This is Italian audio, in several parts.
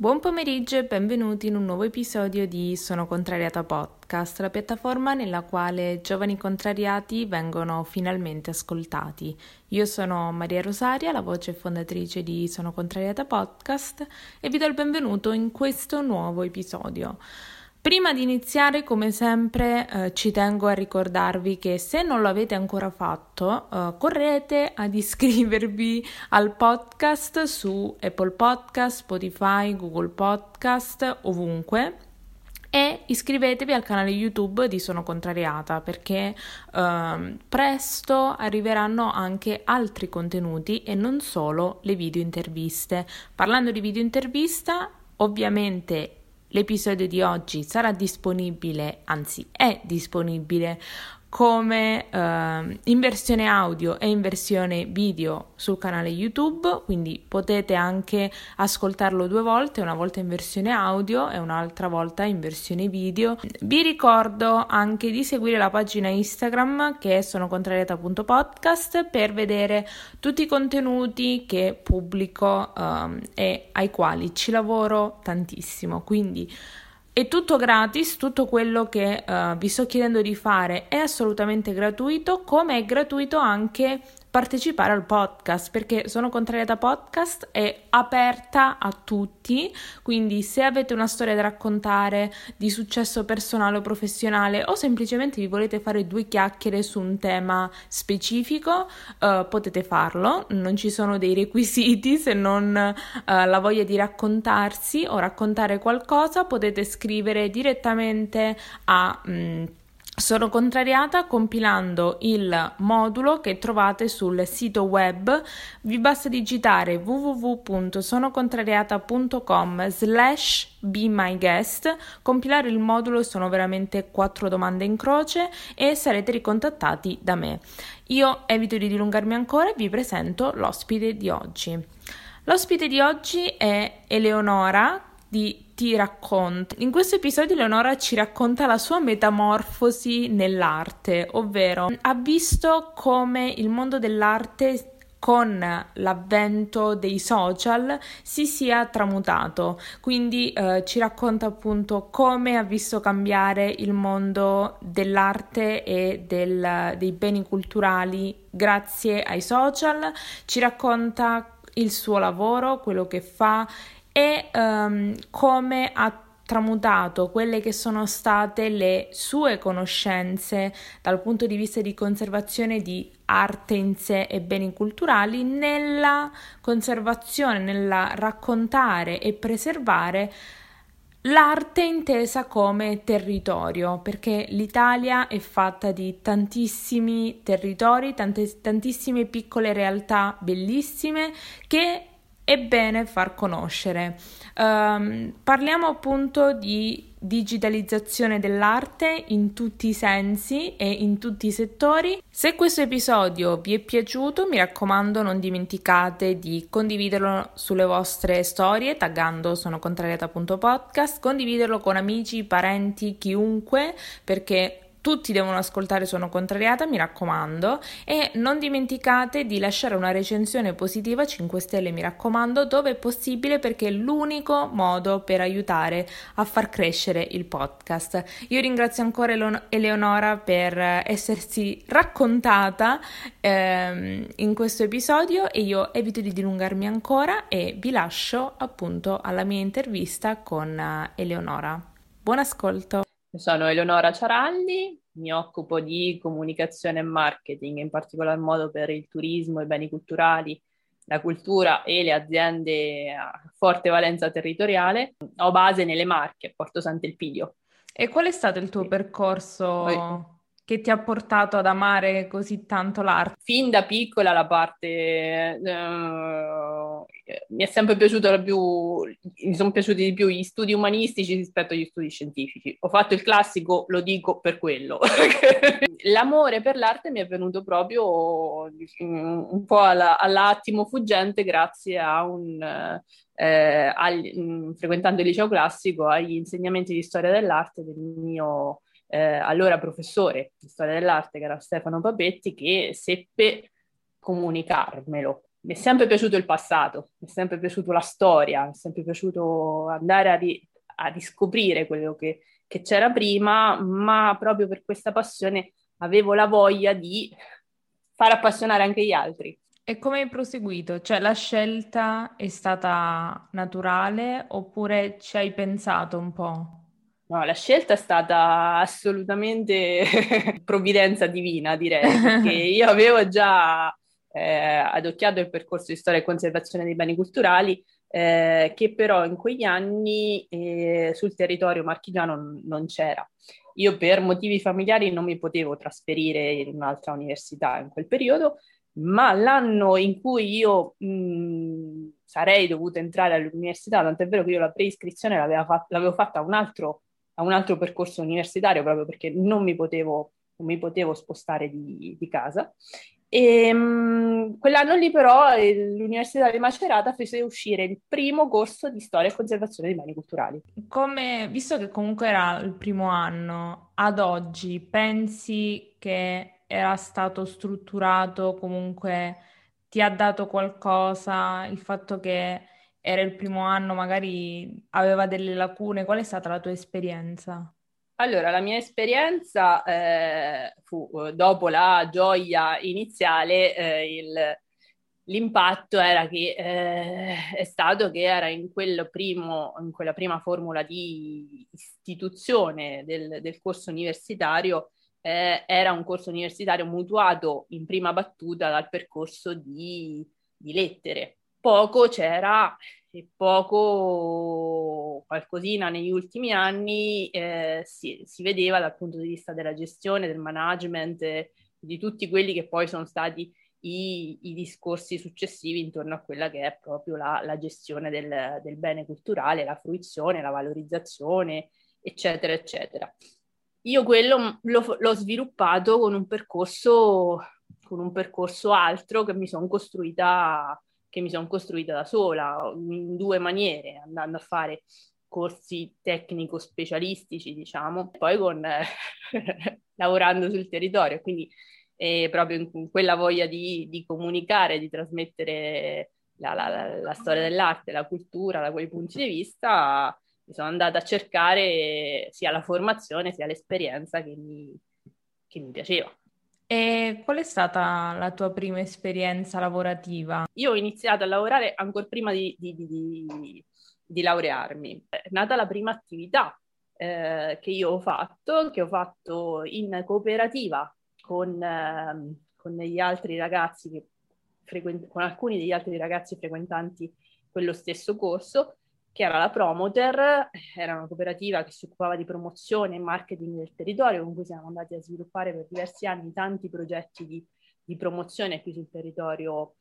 Buon pomeriggio e benvenuti in un nuovo episodio di Sono Contrariata Podcast, la piattaforma nella quale giovani contrariati vengono finalmente ascoltati. Io sono Maria Rosaria, la voce fondatrice di Sono Contrariata Podcast e vi do il benvenuto in questo nuovo episodio. Prima di iniziare, come sempre, eh, ci tengo a ricordarvi che se non lo avete ancora fatto, eh, correte ad iscrivervi al podcast su Apple Podcast, Spotify, Google Podcast, ovunque. E iscrivetevi al canale YouTube di Sono Contrariata perché eh, presto arriveranno anche altri contenuti e non solo le video interviste. Parlando di video intervista, ovviamente L'episodio di oggi sarà disponibile, anzi è disponibile come eh, in versione audio e in versione video sul canale YouTube, quindi potete anche ascoltarlo due volte, una volta in versione audio e un'altra volta in versione video. Vi ricordo anche di seguire la pagina Instagram che è sonocontrariata.podcast per vedere tutti i contenuti che pubblico eh, e ai quali ci lavoro tantissimo. Quindi è tutto gratis, tutto quello che uh, vi sto chiedendo di fare è assolutamente gratuito, come è gratuito anche partecipare al podcast perché sono contrariata podcast è aperta a tutti quindi se avete una storia da raccontare di successo personale o professionale o semplicemente vi volete fare due chiacchiere su un tema specifico uh, potete farlo. Non ci sono dei requisiti se non uh, la voglia di raccontarsi o raccontare qualcosa potete scrivere direttamente a mh, mm, sono contrariata compilando il modulo che trovate sul sito web. Vi basta digitare www.sonocontrariata.com slash be my guest, compilare il modulo sono veramente quattro domande in croce e sarete ricontattati da me. Io evito di dilungarmi ancora e vi presento l'ospite di oggi. L'ospite di oggi è Eleonora di Ti racconto. In questo episodio Leonora ci racconta la sua metamorfosi nell'arte, ovvero ha visto come il mondo dell'arte con l'avvento dei social si sia tramutato. Quindi eh, ci racconta appunto come ha visto cambiare il mondo dell'arte e del, dei beni culturali grazie ai social, ci racconta il suo lavoro, quello che fa e um, come ha tramutato quelle che sono state le sue conoscenze dal punto di vista di conservazione di arte in sé e beni culturali nella conservazione, nella raccontare e preservare l'arte intesa come territorio, perché l'Italia è fatta di tantissimi territori, tante, tantissime piccole realtà bellissime che è bene far conoscere. Um, parliamo appunto di digitalizzazione dell'arte in tutti i sensi e in tutti i settori. Se questo episodio vi è piaciuto, mi raccomando, non dimenticate di condividerlo sulle vostre storie, taggando sono contrariata.podcast, condividerlo con amici, parenti, chiunque, perché tutti devono ascoltare Sono contrariata, mi raccomando, e non dimenticate di lasciare una recensione positiva 5 stelle, mi raccomando, dove è possibile perché è l'unico modo per aiutare a far crescere il podcast. Io ringrazio ancora Eleonora per essersi raccontata ehm, in questo episodio e io evito di dilungarmi ancora e vi lascio appunto alla mia intervista con uh, Eleonora. Buon ascolto! Sono Eleonora Ciaraldi, mi occupo di comunicazione e marketing, in particolar modo per il turismo, i beni culturali, la cultura e le aziende a forte valenza territoriale. Ho base nelle Marche, Porto Sant'Elpidio. E qual è stato il tuo percorso Poi, che ti ha portato ad amare così tanto l'arte? Fin da piccola la parte... Uh, mi è sempre piaciuto più, mi sono piaciuti di più gli studi umanistici rispetto agli studi scientifici. Ho fatto il classico, lo dico per quello. L'amore per l'arte mi è venuto proprio un po' alla, all'attimo fuggente grazie a un... Eh, agli, frequentando il liceo classico, agli insegnamenti di storia dell'arte del mio eh, allora professore di storia dell'arte, che era Stefano Papetti, che seppe comunicarmelo. mi è sempre piaciuto il passato, mi è sempre piaciuta la storia, mi è sempre piaciuto andare a, ri- a riscoprire quello che, che c'era prima, ma proprio per questa passione avevo la voglia di far appassionare anche gli altri. E come hai proseguito? Cioè la scelta è stata naturale oppure ci hai pensato un po'? No, la scelta è stata assolutamente provvidenza divina, direi, perché io avevo già eh, adocchiato il percorso di storia e conservazione dei beni culturali, eh, che però in quegli anni eh, sul territorio marchigiano non, non c'era. Io per motivi familiari non mi potevo trasferire in un'altra università in quel periodo, ma l'anno in cui io mh, sarei dovuta entrare all'università, tant'è vero che io la preiscrizione l'avevo fatta a un, altro, a un altro percorso universitario proprio perché non mi potevo, non mi potevo spostare di, di casa e, um, quell'anno lì però l'Università di Macerata fece uscire il primo corso di storia e conservazione dei beni culturali. Come, visto che comunque era il primo anno, ad oggi pensi che era stato strutturato, comunque ti ha dato qualcosa, il fatto che era il primo anno magari aveva delle lacune, qual è stata la tua esperienza? Allora, la mia esperienza eh, fu, eh, dopo la gioia iniziale, eh, il, l'impatto era che eh, è stato che era in, primo, in, quella prima formula di istituzione del, del corso universitario, eh, era un corso universitario mutuato in prima battuta dal percorso di, di lettere. Poco c'era e poco, qualcosina negli ultimi anni eh, si, si, vedeva dal punto di vista della gestione, del management, di tutti quelli che poi sono stati i, i, discorsi successivi intorno a quella che è proprio la, la gestione del, del, bene culturale, la fruizione, la valorizzazione, eccetera, eccetera. Io quello l'ho, l'ho sviluppato con un percorso, con un percorso altro che mi sono costruita che mi sono costruita da sola in due maniere, andando a fare corsi tecnico specialistici, diciamo, poi con lavorando sul territorio, quindi eh, proprio in, quella voglia di, di comunicare, di trasmettere la, la, la, storia dell'arte, la cultura da quei punti di vista, mi sono andata a cercare sia la formazione sia l'esperienza che mi, che mi piaceva. E qual è stata la tua prima esperienza lavorativa? Io ho iniziato a lavorare ancora prima di, di, di, di laurearmi. È nata la prima attività eh, che io ho fatto, che ho fatto in cooperativa con, eh, con gli altri ragazzi, frequent- con alcuni degli altri ragazzi frequentanti quello stesso corso, che era la Promoter, era una cooperativa che si occupava di promozione e marketing del territorio, con cui siamo andati a sviluppare per diversi anni tanti progetti di, di promozione qui sul territorio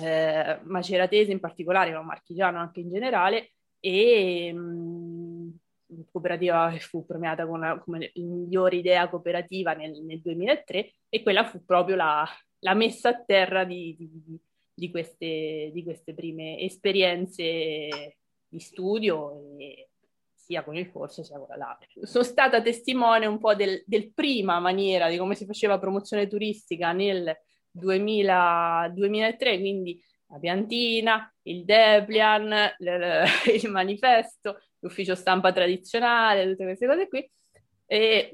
eh, maceratese in particolare, ma marchigiano anche in generale, e mh, mm, cooperativa che fu premiata una, come migliore idea cooperativa nel, nel, 2003 e quella fu proprio la, la messa a terra di, di, di, queste, di queste prime esperienze di studio e sia con il corso sia con la laurea. Sono stata testimone un po' del, del prima maniera di come si faceva promozione turistica nel 2000, 2003, quindi la piantina, il Deplian, l- il manifesto, l'ufficio stampa tradizionale, tutte queste cose qui. E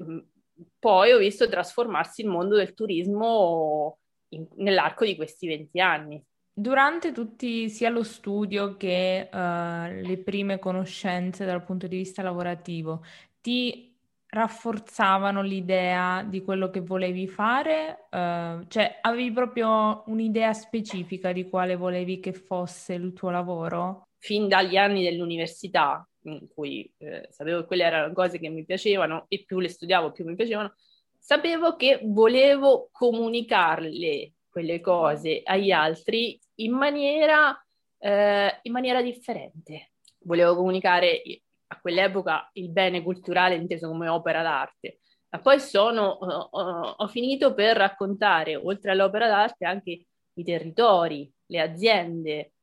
poi ho visto trasformarsi il mondo del turismo in, nell'arco di questi 20 anni. Durante tutti, sia lo studio che uh, le prime conoscenze dal punto di vista lavorativo, ti rafforzavano l'idea di quello che volevi fare? Uh, cioè, avevi proprio un'idea specifica di quale volevi che fosse il tuo lavoro? Fin dagli anni dell'università, in cui eh, sapevo che quelle erano cose che mi piacevano e più le studiavo più mi piacevano, sapevo che volevo comunicarle quelle cose agli altri in maniera, eh, in maniera differente. Volevo comunicare a quell'epoca il bene culturale inteso come opera d'arte, ma poi sono, uh, ho finito per raccontare, oltre all'opera d'arte, anche i territori, le aziende,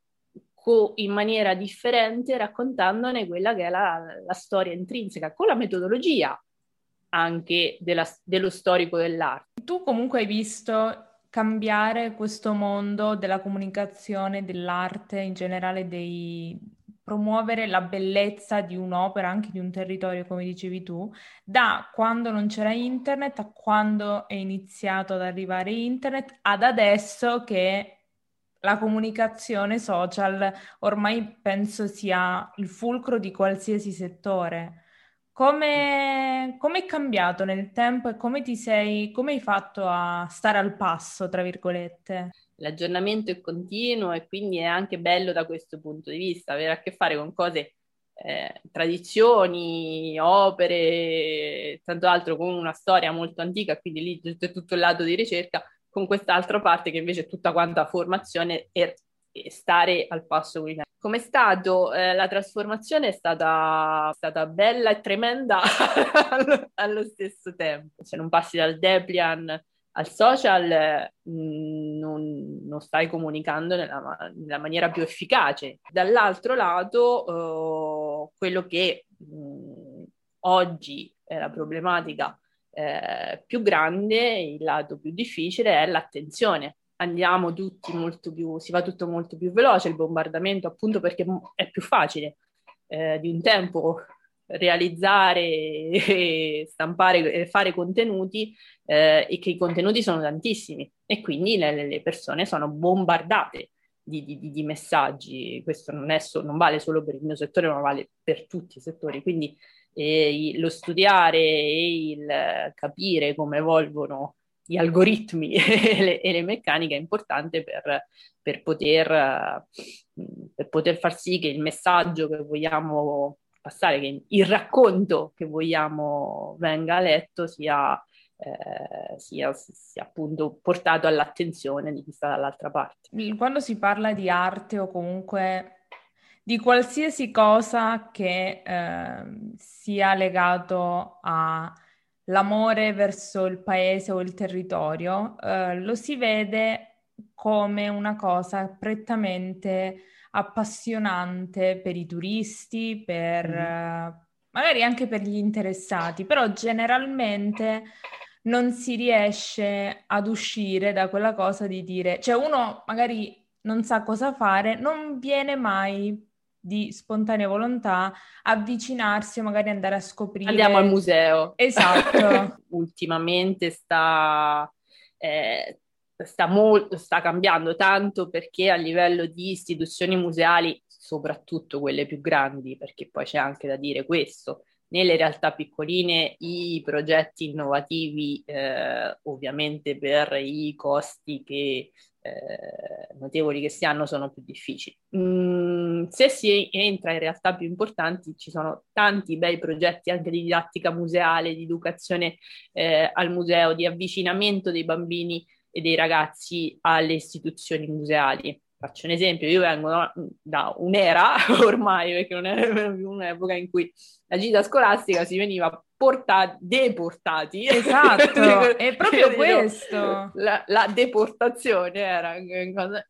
co- in maniera differente, raccontandone quella che è la, la storia intrinseca, con la metodologia anche della, dello storico dell'arte. Tu comunque hai visto cambiare questo mondo della comunicazione, dell'arte, in generale dei, promuovere la bellezza di un'opera, anche di un territorio, come dicevi tu, da quando non c'era internet a quando è iniziato ad arrivare internet, ad adesso che la comunicazione social ormai penso sia il fulcro di qualsiasi settore. Come, come è cambiato nel tempo e come ti sei, come hai fatto a stare al passo, tra virgolette? l'aggiornamento è continuo e quindi è anche bello da questo punto di vista, avere a che fare con cose, eh, tradizioni, opere, tanto altro con una storia molto antica, quindi lì c'è tutto il lato di ricerca, con quest'altra parte che invece è tutta quanta formazione e, stare al passo con i tempi. Come è stato? Eh, la trasformazione è stata, stata bella e tremenda allo, allo, stesso tempo. Se non passi dal Debian al social mm, non, non, stai comunicando nella, nella, maniera più efficace. Dall'altro lato, uh, quello che mh, mm, oggi è la problematica eh, più grande, il lato più difficile è l'attenzione. Andiamo tutti molto più, si va tutto molto più veloce, il bombardamento appunto perché è più facile. Eh, di un tempo realizzare, stampare e fare contenuti eh, e che i contenuti sono tantissimi e quindi le, le persone sono bombardate di, di, di, messaggi. Questo non, so, non, vale solo per il mio settore, ma vale per tutti i settori. Quindi eh, lo studiare e il capire come evolvono gli algoritmi e le, e le meccaniche è importante per, per, poter, per poter far sì che il messaggio che vogliamo passare, che il racconto che vogliamo venga letto sia, eh, sia, sia, appunto portato all'attenzione di chi sta dall'altra parte. Quando si parla di arte o comunque di qualsiasi cosa che eh, sia legato all'amore verso il paese o il territorio, eh, lo si vede come una cosa prettamente appassionante per i turisti, per mm. magari anche per gli interessati, però generalmente non si riesce ad uscire da quella cosa di dire, cioè uno magari non sa cosa fare, non viene mai di spontanea volontà avvicinarsi o magari andare a scoprire. Andiamo al museo. Esatto. Ultimamente sta eh, sta, molto, sta cambiando tanto perché a livello di istituzioni museali, soprattutto quelle più grandi, perché poi c'è anche da dire questo, nelle realtà piccoline i progetti innovativi, eh, ovviamente per i costi che, eh, notevoli che si hanno, sono più difficili. Mm, se si entra in realtà più importanti, ci sono tanti bei progetti anche di didattica museale, di educazione eh, al museo, di avvicinamento dei bambini e dei ragazzi alle istituzioni museali. Faccio un esempio, io vengo da, da un'era ormai, perché non era più un'epoca in cui la gita scolastica si veniva portati, deportati. Esatto, è proprio questo. La, la, deportazione era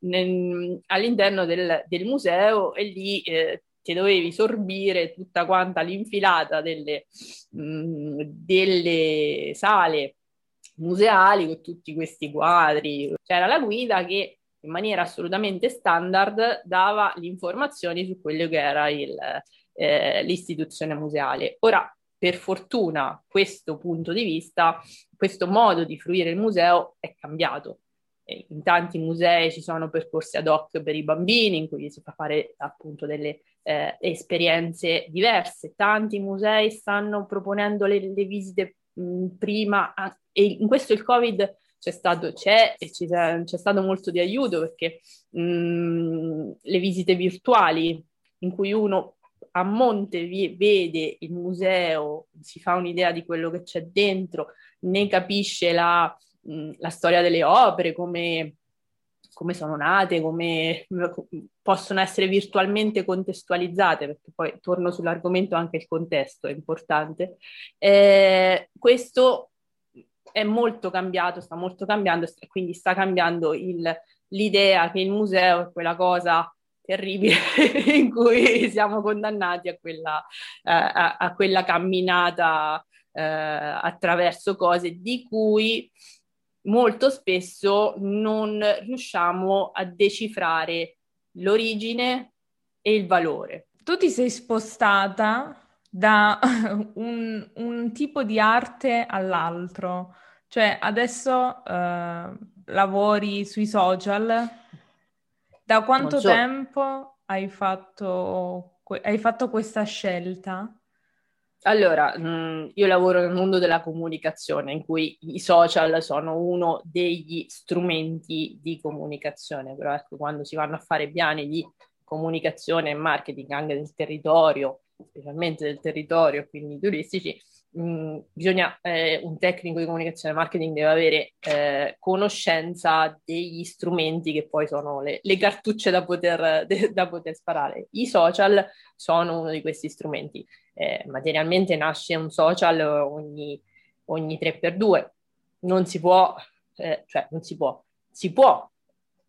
nel, all'interno del, del, museo e lì eh, ti dovevi sorbire tutta quanta l'infilata delle, mh, mm, delle sale museali con tutti questi quadri. C'era la guida che in maniera assolutamente standard dava le informazioni su quello che era il, eh, l'istituzione museale. Ora, per fortuna, questo punto di vista, questo modo di fruire il museo è cambiato. In tanti musei ci sono percorsi ad hoc per i bambini in cui si fa fare appunto delle eh, esperienze diverse. Tanti musei stanno proponendo le, le visite mh, prima e in questo il Covid c'è stato, c'è e c'è stato molto di aiuto perché mh, le visite virtuali in cui uno a monte vi- vede il museo, si fa un'idea di quello che c'è dentro, ne capisce la, mh, la storia delle opere, come, come sono nate, come possono essere virtualmente contestualizzate, perché poi torno sull'argomento anche il contesto è importante. Eh, questo è molto cambiato, sta molto cambiando e quindi sta cambiando il, l'idea che il museo è quella cosa terribile in cui siamo condannati a quella, eh, a, a quella camminata eh, attraverso cose di cui molto spesso non riusciamo a decifrare l'origine e il valore. Tu ti sei spostata da un, un tipo di arte all'altro, cioè adesso uh, lavori sui social. Da quanto so. tempo hai fatto, hai fatto questa scelta? Allora, mm, io lavoro nel mondo della comunicazione, in cui i social sono uno degli strumenti di comunicazione, però ecco, quando si vanno a fare piani di comunicazione e marketing anche del territorio, specialmente del territorio, quindi turistici, mh, mm, bisogna, eh, un tecnico di comunicazione e marketing deve avere eh, conoscenza degli strumenti che poi sono le, le cartucce da poter, de, da poter, sparare. I social sono uno di questi strumenti. Eh, materialmente nasce un social ogni, ogni 3x2. Non si può, eh, cioè non si può, si può,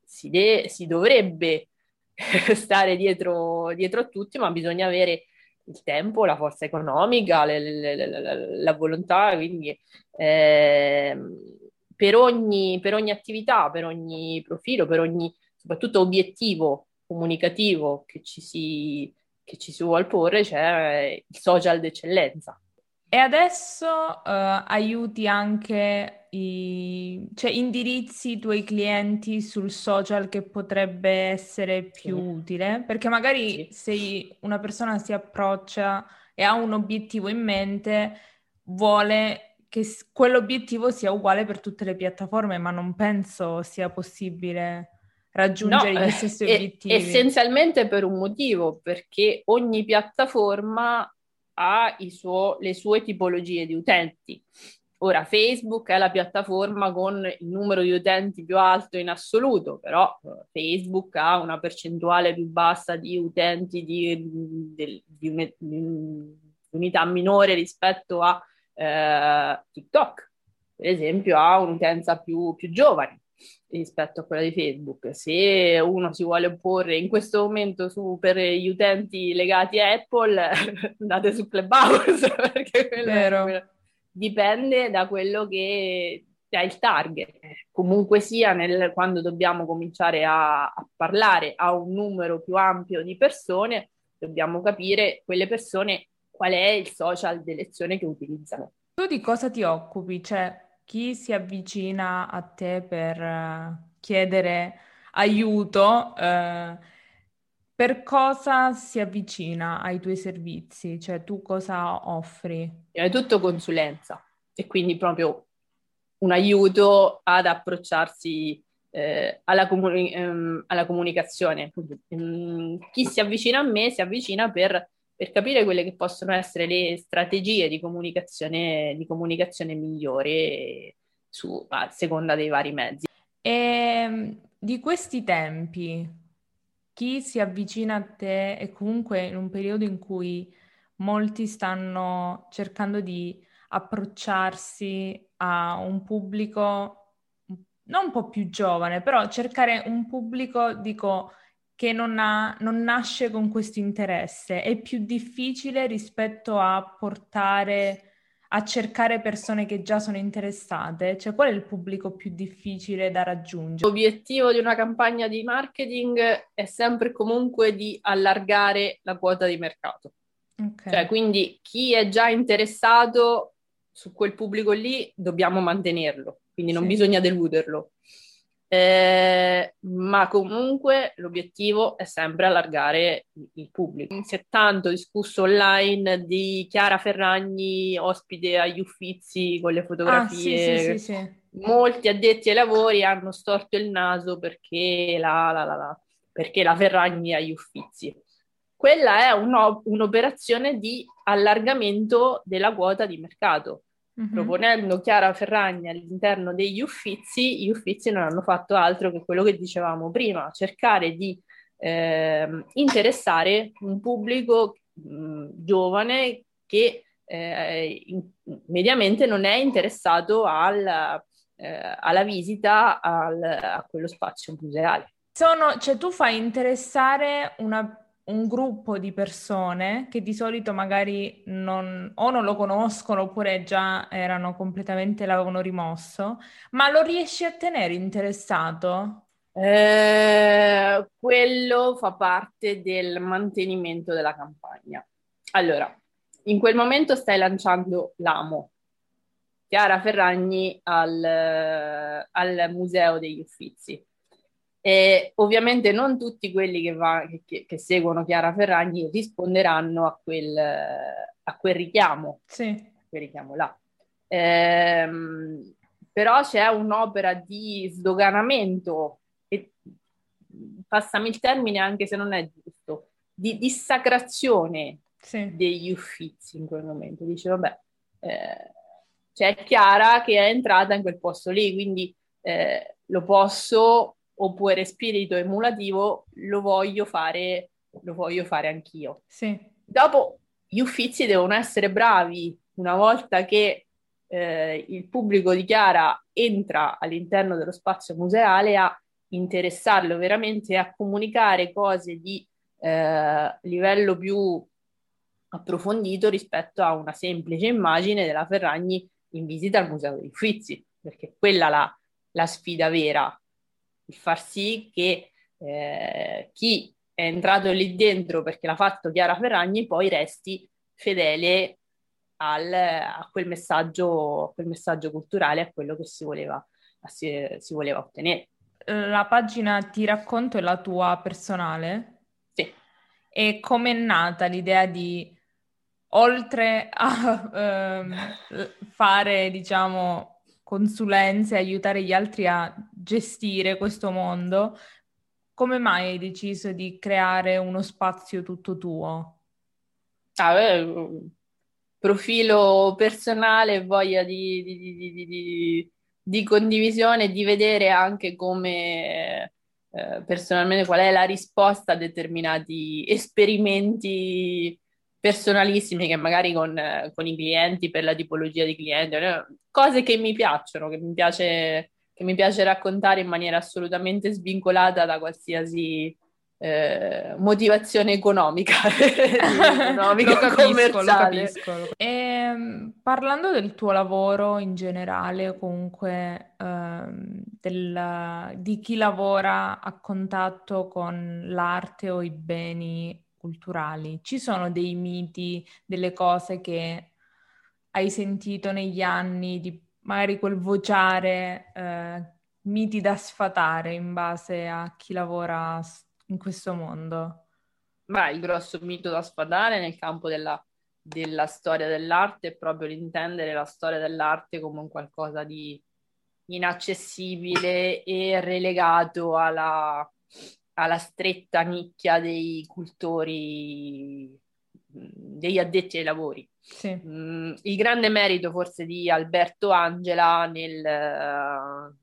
si, de- si dovrebbe stare dietro, dietro a tutti, ma bisogna avere il tempo, la forza economica, le, le, le, la volontà, quindi eh, per, ogni, per ogni attività, per ogni profilo, per ogni soprattutto obiettivo comunicativo che ci si, che ci si vuole porre, c'è il social d'eccellenza. E adesso uh, aiuti anche i, cioè indirizzi i tuoi clienti sul social che potrebbe essere più sì. utile, perché magari sì. se una persona si approccia e ha un obiettivo in mente, vuole che quell'obiettivo sia uguale per tutte le piattaforme, ma non penso sia possibile raggiungere no, gli stessi eh, obiettivi. Essenzialmente per un motivo, perché ogni piattaforma ha suo, le sue tipologie di utenti. Ora, Facebook è la piattaforma con il numero di utenti più alto in assoluto, però eh, Facebook ha una percentuale più bassa di utenti di, di, di, di unità minore rispetto a eh, TikTok. Per esempio, ha un'utenza più, più giovane rispetto a quella di Facebook. Se uno si vuole opporre in questo momento su, per gli utenti legati a Apple, andate su Clubhouse, perché quello, quello, dipende da quello che è il target. Comunque sia, nel, quando dobbiamo cominciare a, a parlare a un numero più ampio di persone, dobbiamo capire quelle persone qual è il social d'elezione che utilizzano. Tu di cosa ti occupi? Cioè, chi si avvicina a te per uh, chiedere aiuto, uh, per cosa si avvicina ai tuoi servizi? Cioè tu cosa offri? È tutto consulenza e quindi proprio un aiuto ad approcciarsi eh, alla, comuni- ehm, alla, comunicazione. Um, chi si avvicina a me si avvicina per per capire quelle che possono essere le strategie di comunicazione, di comunicazione migliori su, a seconda dei vari mezzi. E ehm, di questi tempi, chi si avvicina a te è comunque in un periodo in cui molti stanno cercando di approcciarsi a un pubblico non un po' più giovane, però cercare un pubblico, dico, che non, ha, non nasce con questo interesse, è più difficile rispetto a portare a cercare persone che già sono interessate? Cioè, qual è il pubblico più difficile da raggiungere? L'obiettivo di una campagna di marketing è sempre comunque di allargare la quota di mercato. Okay. Cioè, quindi chi è già interessato su quel pubblico lì dobbiamo mantenerlo, quindi non sì. bisogna deluderlo. Eh, ma comunque l'obiettivo è sempre allargare il pubblico. Si è tanto discusso online di Chiara Ferragni ospite agli Uffizi con le fotografie. Ah, sì, sì, sì, Molti addetti ai lavori hanno storto il naso perché la, la, la, perché la Ferragni agli Uffizi. Quella è un'operazione di allargamento della quota di mercato Mm-hmm. Proponendo Chiara Ferragni all'interno degli Uffizi, gli Uffizi non hanno fatto altro che quello che dicevamo prima, cercare di eh, interessare un pubblico mh, giovane che eh, in, mediamente non è interessato al, eh, alla visita al, a quello spazio museale. Sono, cioè tu fai interessare una un gruppo di persone che di solito magari non, o non lo conoscono oppure già erano completamente, l'avevano rimosso, ma lo riesci a tenere interessato? Eh, quello fa parte del mantenimento della campagna. Allora, in quel momento stai lanciando l'AMO, Chiara Ferragni al, al Museo degli Uffizi. E ovviamente non tutti quelli che, va, che, che seguono Chiara Ferragni risponderanno a quel, a quel richiamo, sì. a quel richiamo là. Ehm, però c'è un'opera di sdoganamento, e, passami il termine anche se non è giusto, di dissacrazione sì. degli uffizi in quel momento. Dice, vabbè, eh, c'è Chiara che è entrata in quel posto lì, quindi eh, lo posso oppure spirito emulativo, lo voglio fare, lo voglio fare anch'io. Sì. Dopo gli uffizi devono essere bravi una volta che eh, il pubblico di Chiara entra all'interno dello spazio museale a interessarlo veramente a comunicare cose di eh, livello più approfondito rispetto a una semplice immagine della Ferragni in visita al Museo degli Uffizi, perché quella è la, la sfida vera, far sì che eh, chi è entrato lì dentro perché l'ha fatto Chiara Ferragni poi resti fedele al, a, quel messaggio, a quel messaggio culturale, a quello che si voleva, si, si voleva ottenere. La pagina Ti racconto è la tua personale? Sì. E com'è nata l'idea di, oltre a ehm, fare, diciamo, consulenze, aiutare gli altri a gestire questo mondo, come mai hai deciso di creare uno spazio tutto tuo? Ah, beh, profilo personale, voglia di, di, di, di, condivisione, di vedere anche come eh, personalmente qual è la risposta a determinati esperimenti personalissimi che magari con, con, i clienti, per la tipologia di cliente, cose che mi piacciono, che mi piace, che mi piace raccontare in maniera assolutamente svincolata da qualsiasi eh, motivazione economica, economica lo capisco, lo capisco. E, ehm, parlando del tuo lavoro in generale, comunque eh, del, di chi lavora a contatto con l'arte o i beni culturali. Ci sono dei miti, delle cose che hai sentito negli anni, di magari quel vociare, eh, miti da sfatare in base a chi lavora in questo mondo? Beh, il grosso mito da sfatare nel campo della, della storia dell'arte è proprio l'intendere la storia dell'arte come un qualcosa di inaccessibile e relegato alla alla stretta nicchia dei cultori, degli addetti ai lavori. Sì. Mm, il grande merito forse di Alberto Angela nel,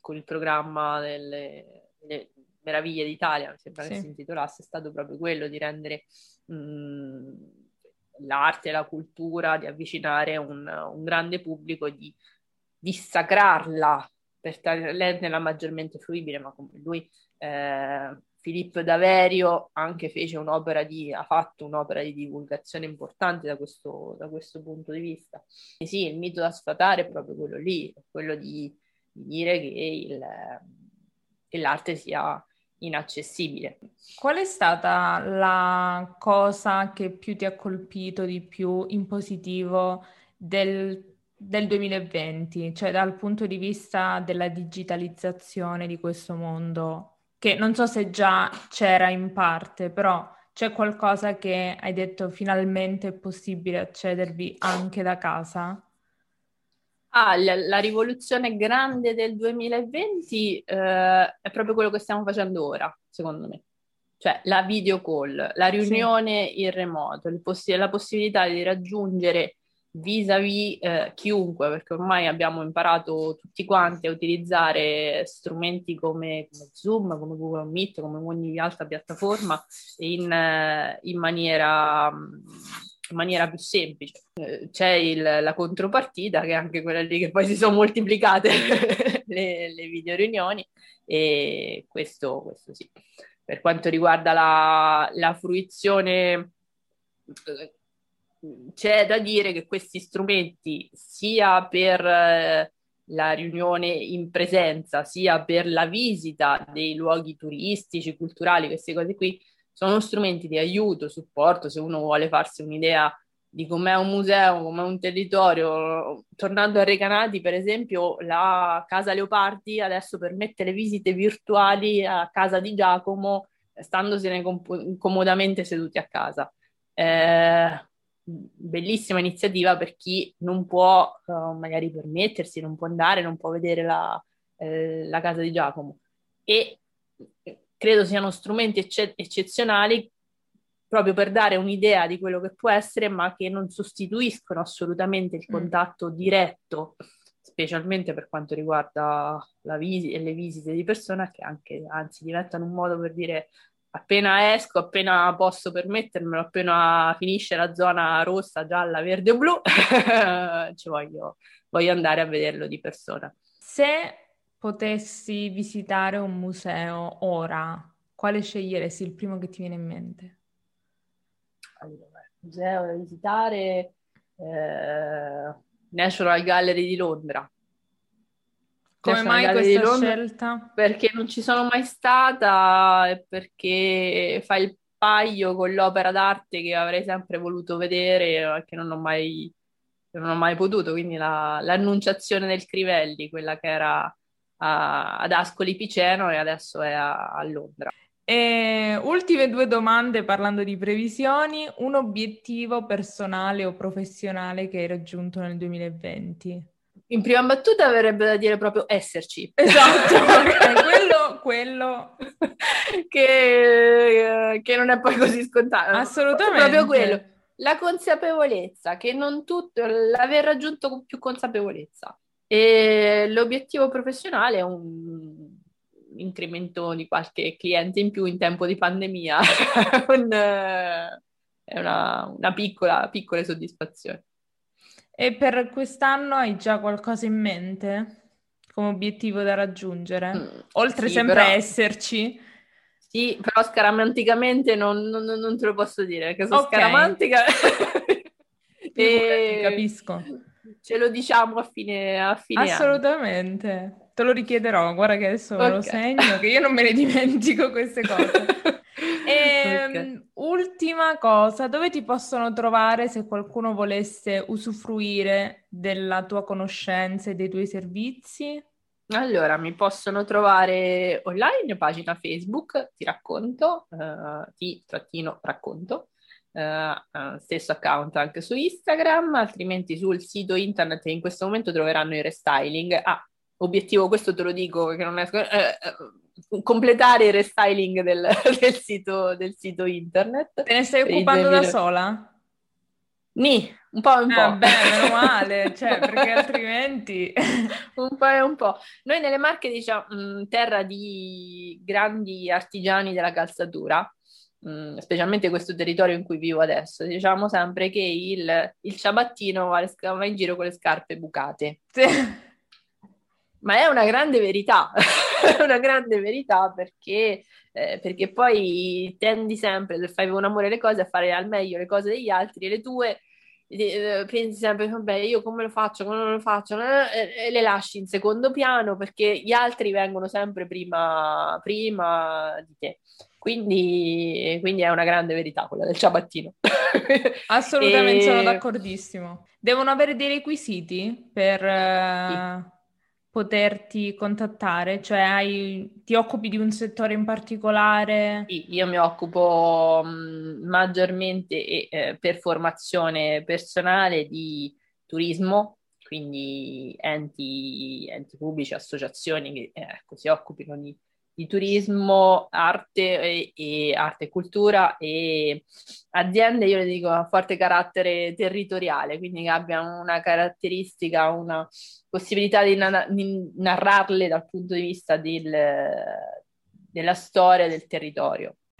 con il programma delle, delle Meraviglie d'Italia, mi sembra sì. che si intitolasse, è stato proprio quello di rendere mm, l'arte e la cultura, di avvicinare un, un grande pubblico, di dissacrarla per renderla maggiormente fruibile, ma come lui eh, Filippo Daverio anche fece un'opera di, ha fatto un'opera di divulgazione importante da questo, da questo punto di vista. E sì, il mito da sfatare è proprio quello lì, quello di, di dire che, il, che l'arte sia inaccessibile. Qual è stata la cosa che più ti ha colpito di più in positivo del, del 2020, cioè dal punto di vista della digitalizzazione di questo mondo che non so se già c'era in parte, però c'è qualcosa che hai detto finalmente è possibile accedervi anche da casa? Ah, la, la rivoluzione grande del 2020 eh, è proprio quello che stiamo facendo ora, secondo me. Cioè la video call, la riunione sì. in remoto, poss- la possibilità di raggiungere vis-à-vis eh, chiunque, perché ormai abbiamo imparato tutti quanti a utilizzare strumenti come, come Zoom, come Google Meet, come ogni altra piattaforma in, eh, in, maniera, in maniera, più semplice. Eh, c'è il, la contropartita, che è anche quella lì che poi si sono moltiplicate le, le video riunioni, e questo, questo sì. per quanto riguarda la, la fruizione, eh, c'è da dire che questi strumenti, sia per eh, la riunione in presenza, sia per la visita dei luoghi turistici, culturali, queste cose qui, sono strumenti di aiuto, supporto, se uno vuole farsi un'idea di com'è un museo, com'è un territorio. Tornando a Recanati, per esempio, la Casa Leopardi adesso permette le visite virtuali a casa di Giacomo, standosene com- comodamente seduti a casa. Eh, bellissima iniziativa per chi non può uh, magari permettersi, non può andare, non può vedere la, eh, la casa di Giacomo. E credo siano strumenti ecce- eccezionali proprio per dare un'idea di quello che può essere, ma che non sostituiscono assolutamente il mm. contatto diretto, specialmente per quanto riguarda vis- le visite di persona, che anche, anzi, diventano un modo per dire appena esco, appena posso permettermelo, appena finisce la zona rossa, gialla, verde o blu, ci voglio, voglio andare a vederlo di persona. Se potessi visitare un museo ora, quale sceglieresti il primo che ti viene in mente? allora, museo da visitare, eh, National Gallery di Londra. Come National mai questa scelta? Perché non ci sono mai stata e perché fa il paio con l'opera d'arte che avrei sempre voluto vedere e che non ho mai, non ho mai potuto, quindi la, l'annunciazione del Crivelli, quella che era a, ad Ascoli Piceno e adesso è a, a Londra. E ultime due domande parlando di previsioni. Un obiettivo personale o professionale che hai raggiunto nel 2020? In prima battuta avrebbe da dire proprio esserci. Esatto, quello, quello... che, che, non è poi così scontato. Assolutamente. Proprio quello. La consapevolezza, che non tutto, l'aver raggiunto con più consapevolezza. E l'obiettivo professionale è un incremento di qualche cliente in più in tempo di pandemia un, è una, una piccola, piccola soddisfazione. E per quest'anno hai già qualcosa in mente come obiettivo da raggiungere? Mm, Oltre sì, sempre però... a esserci. Sì, però scaramanticamente non, non, non, te lo posso dire, perché sono okay. scaramantica. e... Capisco. Ce lo diciamo a fine, a fine Assolutamente. Anno. Te lo richiederò, guarda che adesso okay. lo segno, che io non me ne dimentico queste cose. E, ehm, okay. Ultima cosa, dove ti possono trovare se qualcuno volesse usufruire della tua conoscenza e dei tuoi servizi? Allora, mi possono trovare online, pagina Facebook, ti racconto, uh, ti trattino racconto, uh, uh, stesso account anche su Instagram, altrimenti sul sito internet in questo momento troveranno il restyling. Ah, obiettivo, questo te lo dico che non è... Eh, eh, completare il restyling del, del, sito, del sito internet. Te ne stai occupando da sola? Ni, un po' e un po'. Ah, beh, meno male, cioè, perché altrimenti... un po' e un po'. Noi nelle Marche diciamo mh, terra di grandi artigiani della calzatura, mh, specialmente questo territorio in cui vivo adesso, diciamo sempre che il, il ciabattino va, va in giro con le scarpe bucate. Sì ma è una grande verità, è una grande verità perché, eh, perché poi tendi sempre, se fai un amore le cose, a fare al meglio le cose degli altri e le tue, eh, pensi sempre, vabbè, io come lo faccio, come non lo faccio, eh, e le lasci in secondo piano perché gli altri vengono sempre prima, prima di te. Quindi, quindi, è una grande verità quella del ciabattino. Assolutamente, e... sono d'accordissimo. Devono avere dei requisiti per... Sì poterti contattare? Cioè hai, ti occupi di un settore in particolare? Sì, io mi occupo mh, maggiormente eh, per formazione personale di turismo, quindi enti, enti pubblici, associazioni che eh, ecco, si occupino di di turismo, arte e, e, arte e cultura e aziende, io le dico, a forte carattere territoriale, quindi che abbiano una caratteristica, una possibilità di, na- di narrarle dal punto di vista del, della storia del territorio.